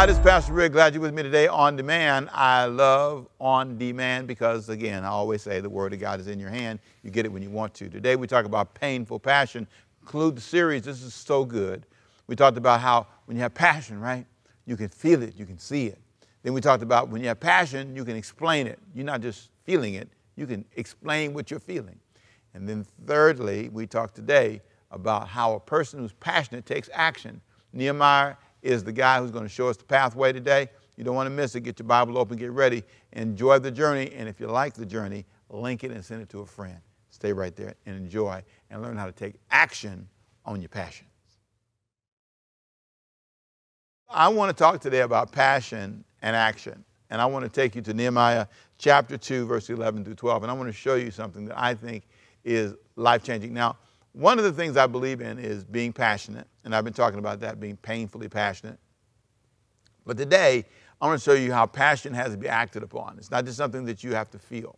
Hi, this is Pastor Rick. Glad you're with me today on demand. I love on demand because, again, I always say the Word of God is in your hand. You get it when you want to. Today we talk about painful passion. Conclude the series. This is so good. We talked about how when you have passion, right, you can feel it, you can see it. Then we talked about when you have passion, you can explain it. You're not just feeling it, you can explain what you're feeling. And then thirdly, we talked today about how a person who's passionate takes action. Nehemiah is the guy who's going to show us the pathway today. You don't want to miss it. Get your Bible open, get ready, enjoy the journey. And if you like the journey, link it and send it to a friend. Stay right there and enjoy and learn how to take action on your passions. I want to talk today about passion and action. And I want to take you to Nehemiah chapter 2, verse 11 through 12. And I want to show you something that I think is life changing. Now, one of the things I believe in is being passionate, and I've been talking about that, being painfully passionate. But today, I want to show you how passion has to be acted upon. It's not just something that you have to feel.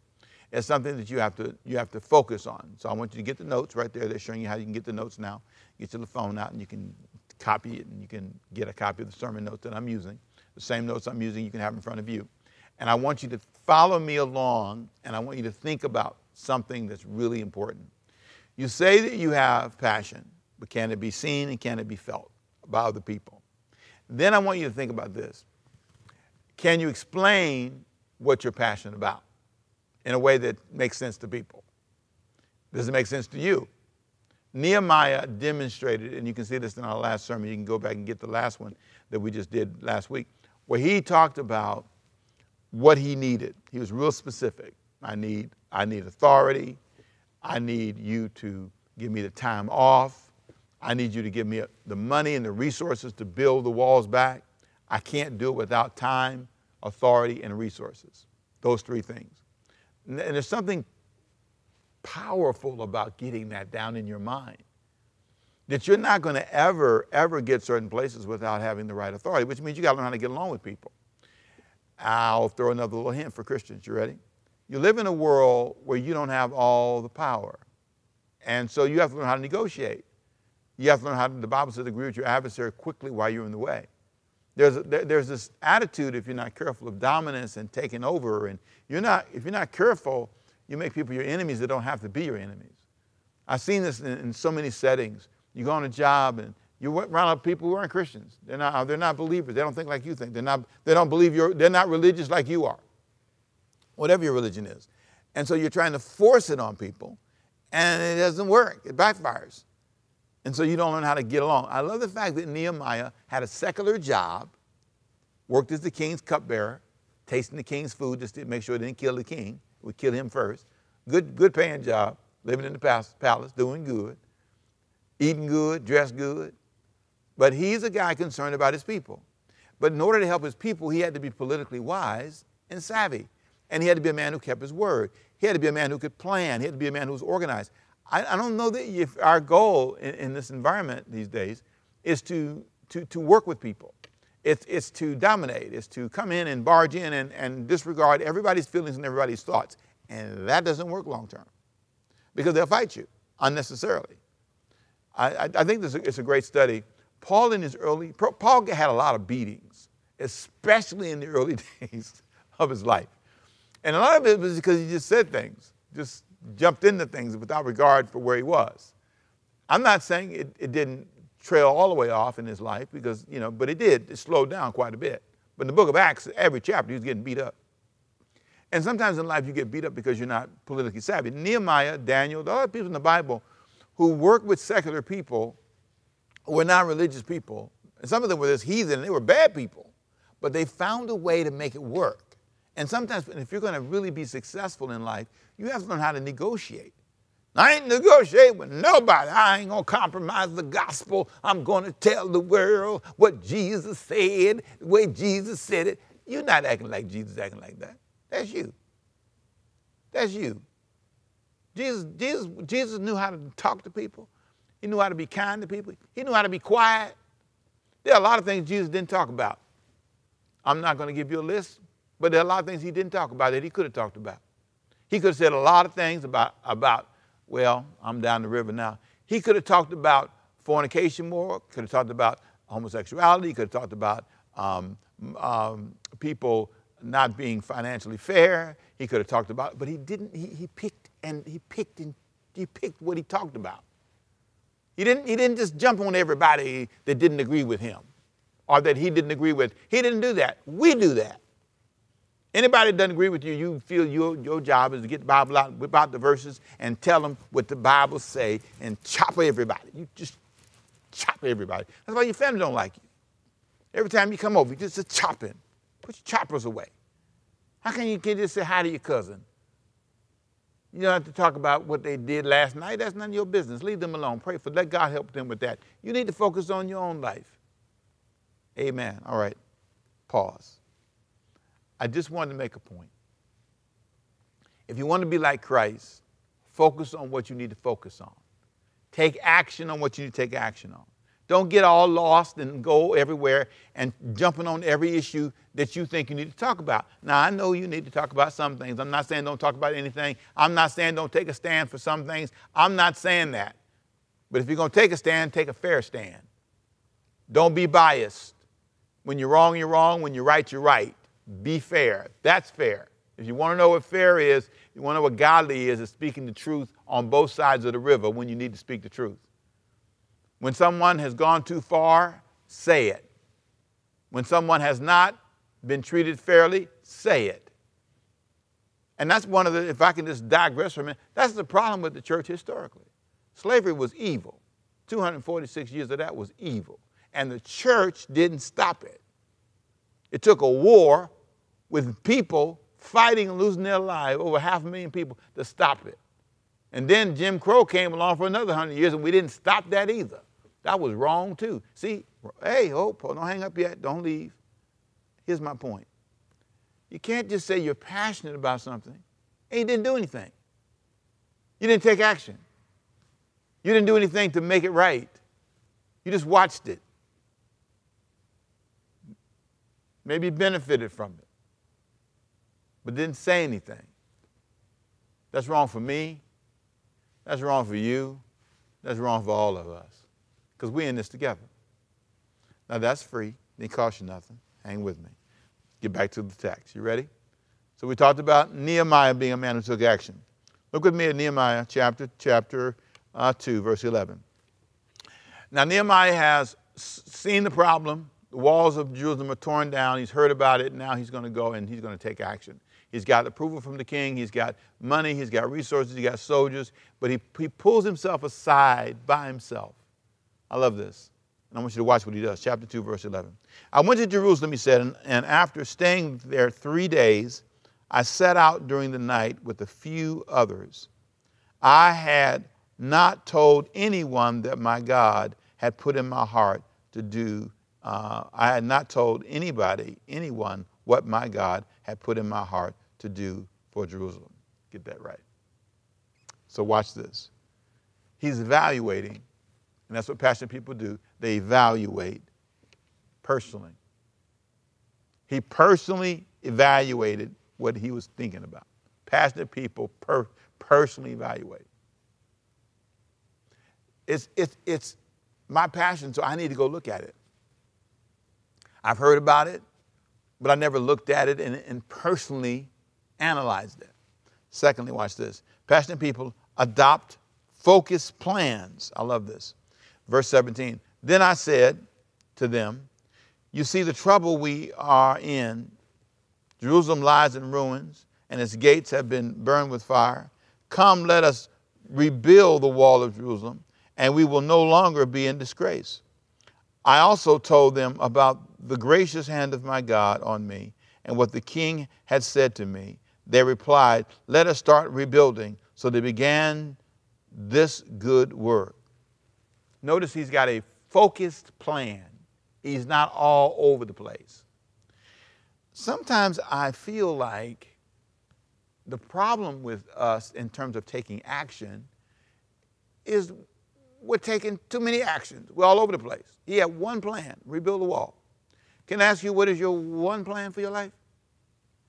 It's something that you have to you have to focus on. So I want you to get the notes right there. They're showing you how you can get the notes now. Get your phone out and you can copy it and you can get a copy of the sermon notes that I'm using. The same notes I'm using you can have in front of you. And I want you to follow me along and I want you to think about something that's really important. You say that you have passion, but can it be seen and can it be felt by other people? Then I want you to think about this. Can you explain what you're passionate about in a way that makes sense to people? Does it make sense to you? Nehemiah demonstrated, and you can see this in our last sermon. You can go back and get the last one that we just did last week, where he talked about what he needed. He was real specific. I need, I need authority. I need you to give me the time off. I need you to give me the money and the resources to build the walls back. I can't do it without time, authority, and resources. Those three things. And there's something powerful about getting that down in your mind. That you're not going to ever, ever get certain places without having the right authority, which means you got to learn how to get along with people. I'll throw another little hint for Christians. You ready? You live in a world where you don't have all the power. And so you have to learn how to negotiate. You have to learn how to, the Bible says, agree with your adversary quickly while you're in the way. There's, there, there's this attitude, if you're not careful, of dominance and taking over. And you're not, if you're not careful, you make people your enemies that don't have to be your enemies. I've seen this in, in so many settings. You go on a job and you around up people who aren't Christians. They're not, uh, they're not believers. They don't think like you think. They're not, they don't believe you're, they're not religious like you are whatever your religion is. And so you're trying to force it on people, and it doesn't work. It backfires. And so you don't learn how to get along. I love the fact that Nehemiah had a secular job, worked as the king's cupbearer, tasting the king's food just to make sure it didn't kill the king. It would kill him first. Good, good paying job, living in the palace, doing good, eating good, dressed good. But he's a guy concerned about his people. But in order to help his people, he had to be politically wise and savvy. And he had to be a man who kept his word. He had to be a man who could plan. He had to be a man who was organized. I, I don't know that if our goal in, in, this environment these days is to, to, to work with people. It's, it's to dominate. It's to come in and barge in and, and disregard everybody's feelings and everybody's thoughts. And that doesn't work long term because they'll fight you unnecessarily. I, I, think this, it's a great study. Paul in his early, Paul had a lot of beatings, especially in the early days of his life. And a lot of it was because he just said things, just jumped into things without regard for where he was. I'm not saying it, it didn't trail all the way off in his life because, you know, but it did. It slowed down quite a bit. But in the book of Acts, every chapter, he was getting beat up. And sometimes in life, you get beat up because you're not politically savvy. Nehemiah, Daniel, there are people in the Bible who worked with secular people were not religious people. And some of them were this heathen, and they were bad people. But they found a way to make it work. And sometimes, if you're going to really be successful in life, you have to learn how to negotiate. I ain't negotiate with nobody. I ain't going to compromise the gospel. I'm going to tell the world what Jesus said, the way Jesus said it. You're not acting like Jesus acting like that. That's you. That's you. Jesus, Jesus, Jesus knew how to talk to people. He knew how to be kind to people. He knew how to be quiet. There are a lot of things Jesus didn't talk about. I'm not going to give you a list. But there are a lot of things he didn't talk about that he could have talked about. He could have said a lot of things about, about well, I'm down the river now. He could have talked about fornication more, could have talked about homosexuality, could have talked about um, um, people not being financially fair. He could have talked about, but he didn't. He, he picked and he picked and he picked what he talked about. He didn't, he didn't just jump on everybody that didn't agree with him or that he didn't agree with. He didn't do that. We do that. Anybody that doesn't agree with you, you feel your, your job is to get the Bible out, whip out the verses, and tell them what the Bible say, and chop everybody. You just chop everybody. That's why your family don't like you. Every time you come over, you just a chopping. Put your choppers away. How can you can just say hi to your cousin? You don't have to talk about what they did last night. That's none of your business. Leave them alone. Pray for let God help them with that. You need to focus on your own life. Amen. All right. Pause. I just wanted to make a point. If you want to be like Christ, focus on what you need to focus on. Take action on what you need to take action on. Don't get all lost and go everywhere and jumping on every issue that you think you need to talk about. Now, I know you need to talk about some things. I'm not saying don't talk about anything. I'm not saying don't take a stand for some things. I'm not saying that. But if you're going to take a stand, take a fair stand. Don't be biased. When you're wrong, you're wrong. When you're right, you're right. Be fair. That's fair. If you want to know what fair is, you want to know what godly is, is speaking the truth on both sides of the river when you need to speak the truth. When someone has gone too far, say it. When someone has not been treated fairly, say it. And that's one of the, if I can just digress for a minute, that's the problem with the church historically. Slavery was evil. 246 years of that was evil. And the church didn't stop it. It took a war with people fighting and losing their lives, over half a million people, to stop it. And then Jim Crow came along for another hundred years, and we didn't stop that either. That was wrong too. See, hey, hope, oh, don't hang up yet, don't leave. Here's my point. You can't just say you're passionate about something and you didn't do anything. You didn't take action. You didn't do anything to make it right. You just watched it. Maybe benefited from it, but didn't say anything. That's wrong for me. That's wrong for you. That's wrong for all of us because we're in this together. Now that's free. It cost you nothing. Hang with me. Get back to the text. You ready? So we talked about Nehemiah being a man who took action. Look with me at Nehemiah chapter chapter uh, two, verse eleven. Now Nehemiah has seen the problem. The walls of Jerusalem are torn down. He's heard about it. Now he's going to go and he's going to take action. He's got approval from the king. He's got money. He's got resources. He's got soldiers. But he, he pulls himself aside by himself. I love this. And I want you to watch what he does. Chapter 2, verse 11. I went to Jerusalem, he said, and, and after staying there three days, I set out during the night with a few others. I had not told anyone that my God had put in my heart to do. Uh, I had not told anybody, anyone, what my God had put in my heart to do for Jerusalem. Get that right. So watch this. He's evaluating and that's what passionate people do. They evaluate personally. He personally evaluated what he was thinking about. Passionate people per- personally evaluate. It's, it's, it's my passion, so I need to go look at it. I've heard about it, but I never looked at it and, and personally analyzed it. Secondly, watch this. Passionate people adopt focused plans. I love this. Verse 17 Then I said to them, You see the trouble we are in. Jerusalem lies in ruins, and its gates have been burned with fire. Come, let us rebuild the wall of Jerusalem, and we will no longer be in disgrace. I also told them about the gracious hand of my God on me and what the king had said to me. They replied, Let us start rebuilding. So they began this good work. Notice he's got a focused plan. He's not all over the place. Sometimes I feel like the problem with us in terms of taking action is we're taking too many actions. We're all over the place. He had one plan rebuild the wall. Can I ask you, what is your one plan for your life?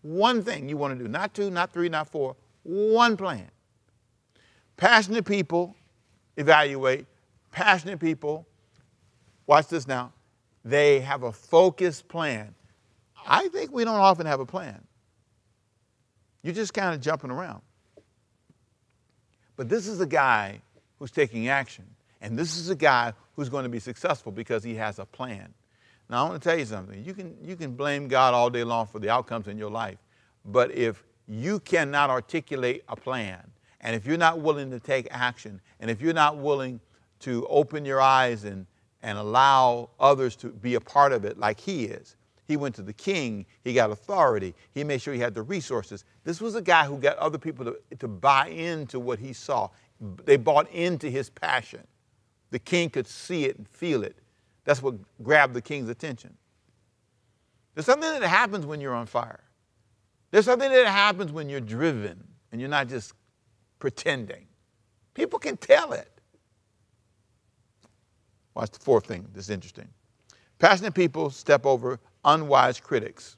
One thing you want to do, not two, not three, not four, one plan. Passionate people evaluate passionate people, watch this now, they have a focused plan. I think we don't often have a plan. You're just kind of jumping around. But this is a guy who's taking action. And this is a guy who's going to be successful because he has a plan. Now, I want to tell you something. You can, you can blame God all day long for the outcomes in your life, but if you cannot articulate a plan, and if you're not willing to take action, and if you're not willing to open your eyes and, and allow others to be a part of it like he is, he went to the king, he got authority, he made sure he had the resources. This was a guy who got other people to, to buy into what he saw. They bought into his passion. The king could see it and feel it. That's what grabbed the king's attention. There's something that happens when you're on fire. There's something that happens when you're driven and you're not just pretending. People can tell it. Watch the fourth thing that's interesting. Passionate people step over unwise critics.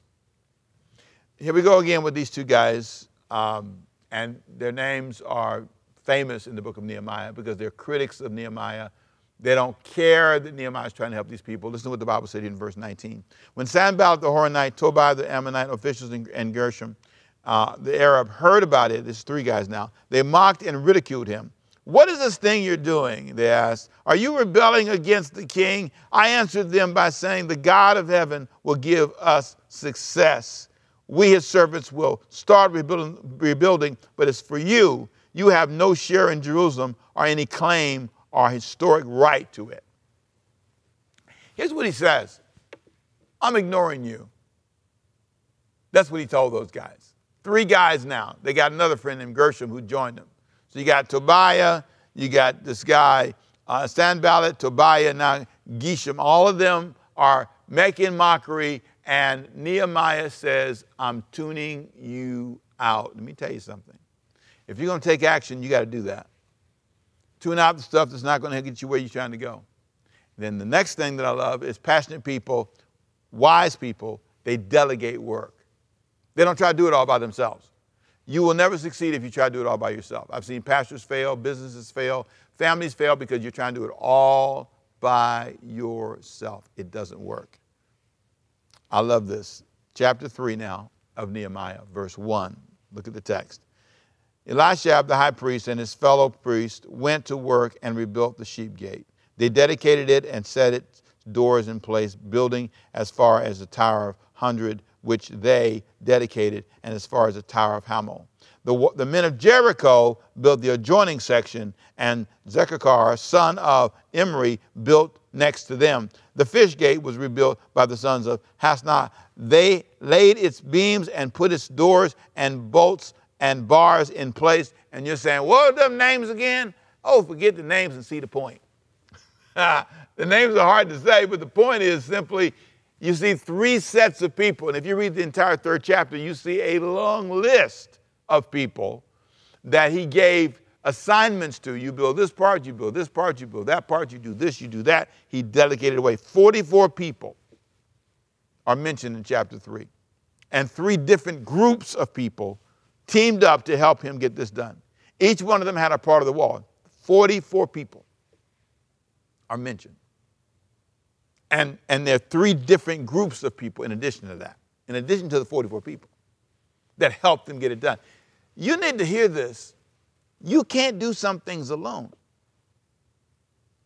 Here we go again with these two guys, um, and their names are famous in the book of Nehemiah because they're critics of Nehemiah. They don't care that Nehemiah is trying to help these people. Listen to what the Bible said in verse 19. When Sanballat the Horonite, Tobiah the Ammonite officials, and Gershom, uh, the Arab, heard about it, there's three guys now, they mocked and ridiculed him. What is this thing you're doing? They asked. Are you rebelling against the king? I answered them by saying, The God of heaven will give us success. We, his servants, will start rebuilding, rebuilding, but it's for you. You have no share in Jerusalem or any claim or historic right to it. Here's what he says I'm ignoring you. That's what he told those guys. Three guys now. They got another friend named Gershom who joined them. So you got Tobiah, you got this guy, uh, Sanballat, Tobiah, now Geshem. All of them are making mockery, and Nehemiah says, I'm tuning you out. Let me tell you something. If you're going to take action, you got to do that. Tune out the stuff that's not going to get you where you're trying to go. Then the next thing that I love is passionate people, wise people, they delegate work. They don't try to do it all by themselves. You will never succeed if you try to do it all by yourself. I've seen pastors fail, businesses fail, families fail because you're trying to do it all by yourself. It doesn't work. I love this. Chapter 3 now of Nehemiah, verse 1. Look at the text. Eliashib, the high priest, and his fellow priests went to work and rebuilt the sheep gate. They dedicated it and set its doors in place, building as far as the Tower of Hundred which they dedicated, and as far as the Tower of Hamel. The, the men of Jericho built the adjoining section, and Zechariah, son of Imri, built next to them. The fish gate was rebuilt by the sons of Hasnah. They laid its beams and put its doors and bolts and bars in place. And you're saying, what are them names again? Oh, forget the names and see the point. the names are hard to say, but the point is simply you see three sets of people. And if you read the entire third chapter, you see a long list of people that he gave assignments to. You build this part, you build this part, you build that part, you do this, you do that. He delegated away. 44 people are mentioned in chapter 3. And three different groups of people teamed up to help him get this done. Each one of them had a part of the wall. 44 people are mentioned. And, and there are three different groups of people in addition to that, in addition to the 44 people that helped them get it done. You need to hear this. You can't do some things alone.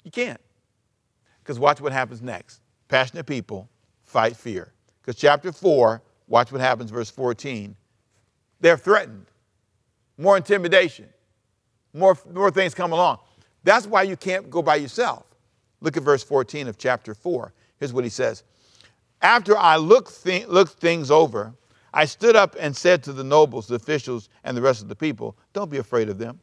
You can't. Because watch what happens next. Passionate people fight fear. Because chapter 4, watch what happens, verse 14. They're threatened. More intimidation. More, more things come along. That's why you can't go by yourself. Look at verse 14 of chapter 4. Here's what he says After I looked, looked things over, I stood up and said to the nobles, the officials, and the rest of the people, Don't be afraid of them.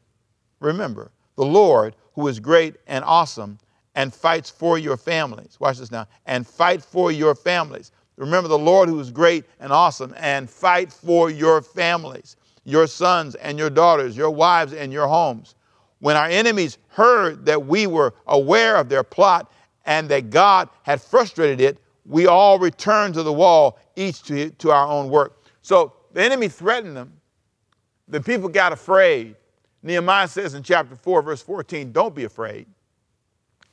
Remember, the Lord, who is great and awesome, and fights for your families. Watch this now. And fight for your families. Remember the Lord who is great and awesome, and fight for your families, your sons and your daughters, your wives and your homes. When our enemies heard that we were aware of their plot and that God had frustrated it, we all returned to the wall, each to, to our own work. So the enemy threatened them. The people got afraid. Nehemiah says in chapter 4, verse 14, don't be afraid.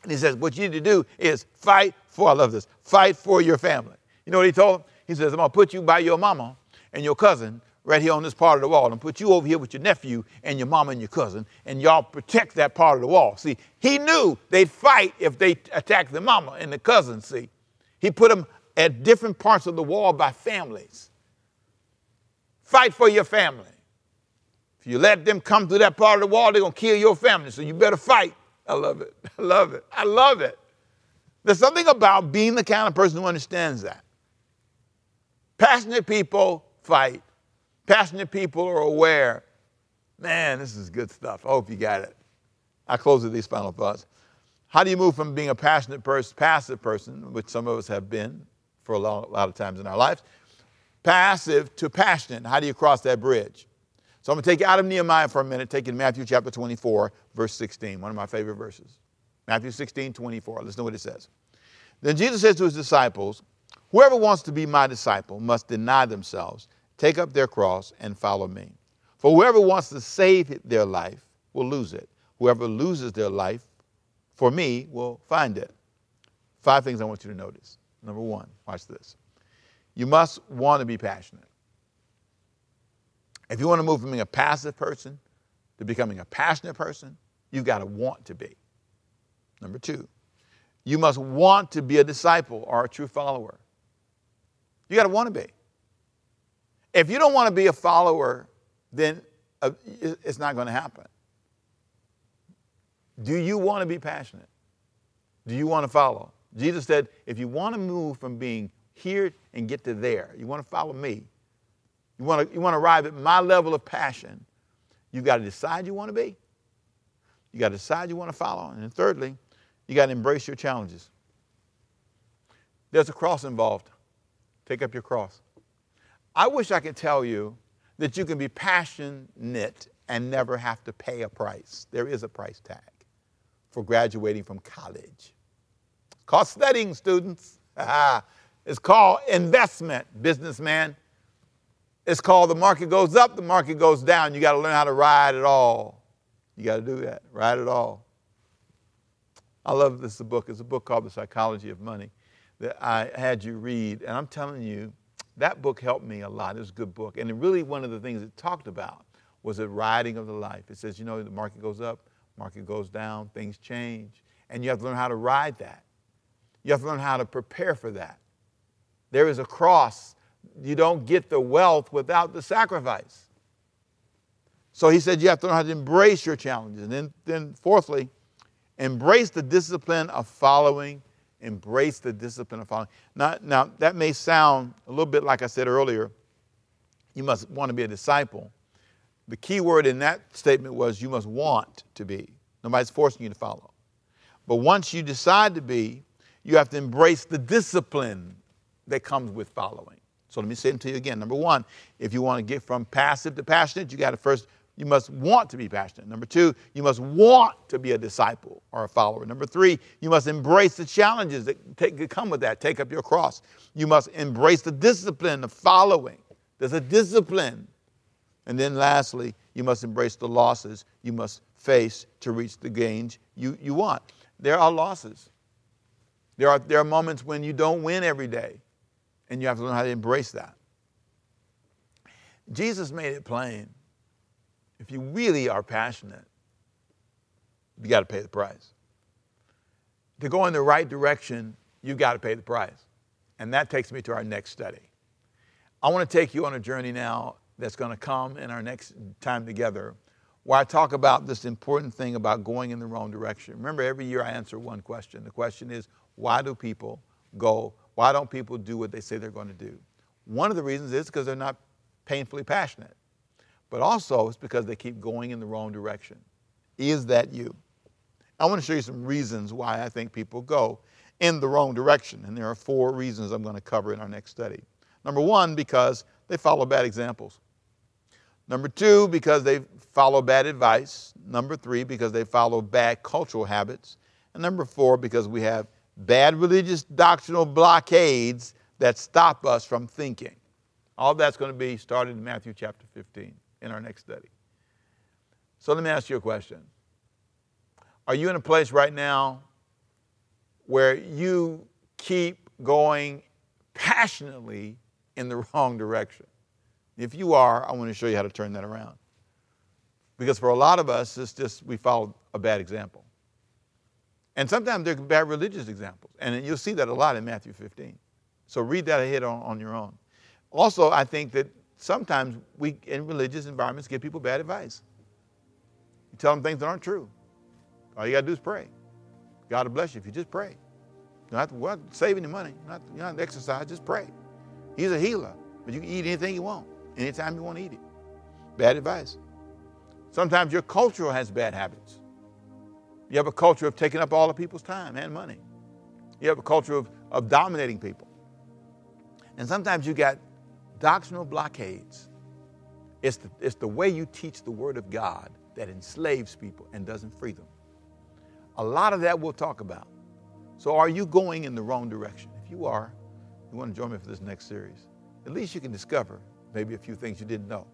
And he says, what you need to do is fight for, I love this, fight for your family. You know what he told them? He says, I'm going to put you by your mama and your cousin right here on this part of the wall and put you over here with your nephew and your mama and your cousin, and y'all protect that part of the wall. See, he knew they'd fight if they attacked the mama and the cousin, see. He put them at different parts of the wall by families. Fight for your family. If you let them come through that part of the wall, they're going to kill your family, so you better fight. I love it. I love it. I love it. There's something about being the kind of person who understands that. Passionate people fight. Passionate people are aware. Man, this is good stuff. I hope you got it. I close with these final thoughts. How do you move from being a passionate person, passive person, which some of us have been for a lot, a lot of times in our lives, passive to passionate? How do you cross that bridge? So I'm going to take you out of Nehemiah for a minute, take you to Matthew chapter 24, verse 16, one of my favorite verses. Matthew 16, 24. Listen to what it says. Then Jesus says to his disciples, Whoever wants to be my disciple must deny themselves, take up their cross, and follow me. For whoever wants to save their life will lose it. Whoever loses their life for me will find it. Five things I want you to notice. Number one, watch this. You must want to be passionate. If you want to move from being a passive person to becoming a passionate person, you've got to want to be. Number two, you must want to be a disciple or a true follower. You got to want to be. If you don't want to be a follower, then uh, it's not going to happen. Do you want to be passionate? Do you want to follow? Jesus said, if you want to move from being here and get to there, you want to follow me, you want to, you want to arrive at my level of passion, you've got to decide you want to be. You got to decide you want to follow. And thirdly, you got to embrace your challenges. There's a cross involved. Take up your cross. I wish I could tell you that you can be passionate and never have to pay a price. There is a price tag for graduating from college. Called studying, students. it's called investment, businessman. It's called the market goes up, the market goes down. You got to learn how to ride it all. You got to do that, ride it all. I love this book. It's a book called The Psychology of Money that I had you read. And I'm telling you, that book helped me a lot. It was a good book. And really, one of the things it talked about was the riding of the life. It says, you know, the market goes up, market goes down, things change. And you have to learn how to ride that. You have to learn how to prepare for that. There is a cross. You don't get the wealth without the sacrifice. So he said you have to learn how to embrace your challenges. And then, then fourthly, embrace the discipline of following. Embrace the discipline of following. Now, now, that may sound a little bit like I said earlier. You must want to be a disciple. The key word in that statement was you must want to be. Nobody's forcing you to follow. But once you decide to be, you have to embrace the discipline that comes with following. So let me say it to you again. Number one, if you want to get from passive to passionate, you got to first, you must want to be passionate. Number two, you must want to be a disciple or a follower. Number three, you must embrace the challenges that, take, that come with that. Take up your cross. You must embrace the discipline of following. There's a discipline and then lastly, you must embrace the losses you must face to reach the gains you, you want. There are losses. There are, there are moments when you don't win every day, and you have to learn how to embrace that. Jesus made it plain. If you really are passionate, you got to pay the price. To go in the right direction, you got to pay the price. And that takes me to our next study. I want to take you on a journey now that's going to come in our next time together, where I talk about this important thing about going in the wrong direction. Remember, every year I answer one question. The question is, why do people go? Why don't people do what they say they're going to do? One of the reasons is because they're not painfully passionate, but also it's because they keep going in the wrong direction. Is that you? I want to show you some reasons why I think people go in the wrong direction, and there are four reasons I'm going to cover in our next study. Number one, because they follow bad examples. Number two, because they follow bad advice. Number three, because they follow bad cultural habits. And number four, because we have bad religious doctrinal blockades that stop us from thinking. All that's going to be started in Matthew chapter 15 in our next study. So let me ask you a question. Are you in a place right now where you keep going passionately in the wrong direction. If you are, I want to show you how to turn that around. Because for a lot of us, it's just we follow a bad example. And sometimes they're bad religious examples. And you'll see that a lot in Matthew 15. So read that ahead on, on your own. Also, I think that sometimes we, in religious environments, give people bad advice. You tell them things that aren't true. All you got to do is pray. God will bless you if you just pray. You don't have to, save any money. Not, you don't have to exercise, just pray. He's a healer, but you can eat anything you want, anytime you want to eat it. Bad advice. Sometimes your culture has bad habits. You have a culture of taking up all of people's time and money. You have a culture of, of dominating people. And sometimes you got doctrinal blockades. It's the, it's the way you teach the Word of God that enslaves people and doesn't free them. A lot of that we'll talk about. So, are you going in the wrong direction? If you are, you want to join me for this next series. At least you can discover maybe a few things you didn't know.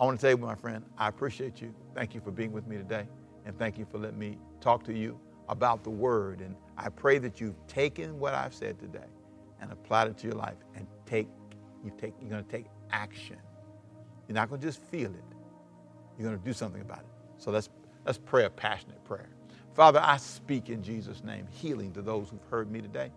I want to tell you, my friend, I appreciate you. Thank you for being with me today. And thank you for letting me talk to you about the Word. And I pray that you've taken what I've said today and applied it to your life and take, you take, you're going to take action. You're not going to just feel it. You're going to do something about it. So let's, let's pray a passionate prayer. Father, I speak in Jesus' name healing to those who've heard me today.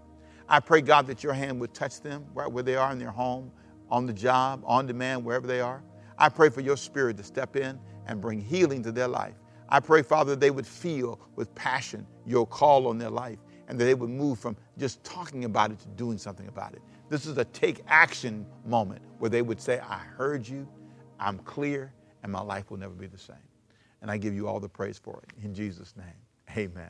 I pray, God, that your hand would touch them right where they are in their home, on the job, on demand, wherever they are. I pray for your spirit to step in and bring healing to their life. I pray, Father, that they would feel with passion your call on their life and that they would move from just talking about it to doing something about it. This is a take action moment where they would say, I heard you, I'm clear, and my life will never be the same. And I give you all the praise for it. In Jesus' name, amen.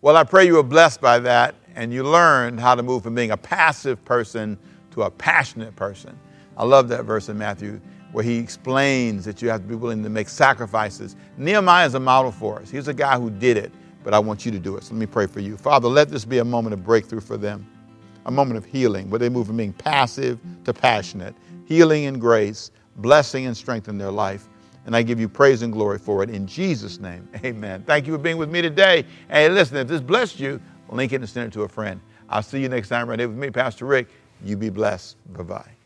Well, I pray you were blessed by that and you learned how to move from being a passive person to a passionate person. I love that verse in Matthew where he explains that you have to be willing to make sacrifices. Nehemiah is a model for us. He's a guy who did it, but I want you to do it. So let me pray for you. Father, let this be a moment of breakthrough for them, a moment of healing where they move from being passive to passionate, healing and grace, blessing and strength in their life. And I give you praise and glory for it in Jesus' name. Amen. Thank you for being with me today. Hey, listen, if this blessed you, link it and send it to a friend. I'll see you next time right here with me, Pastor Rick. You be blessed. Bye bye.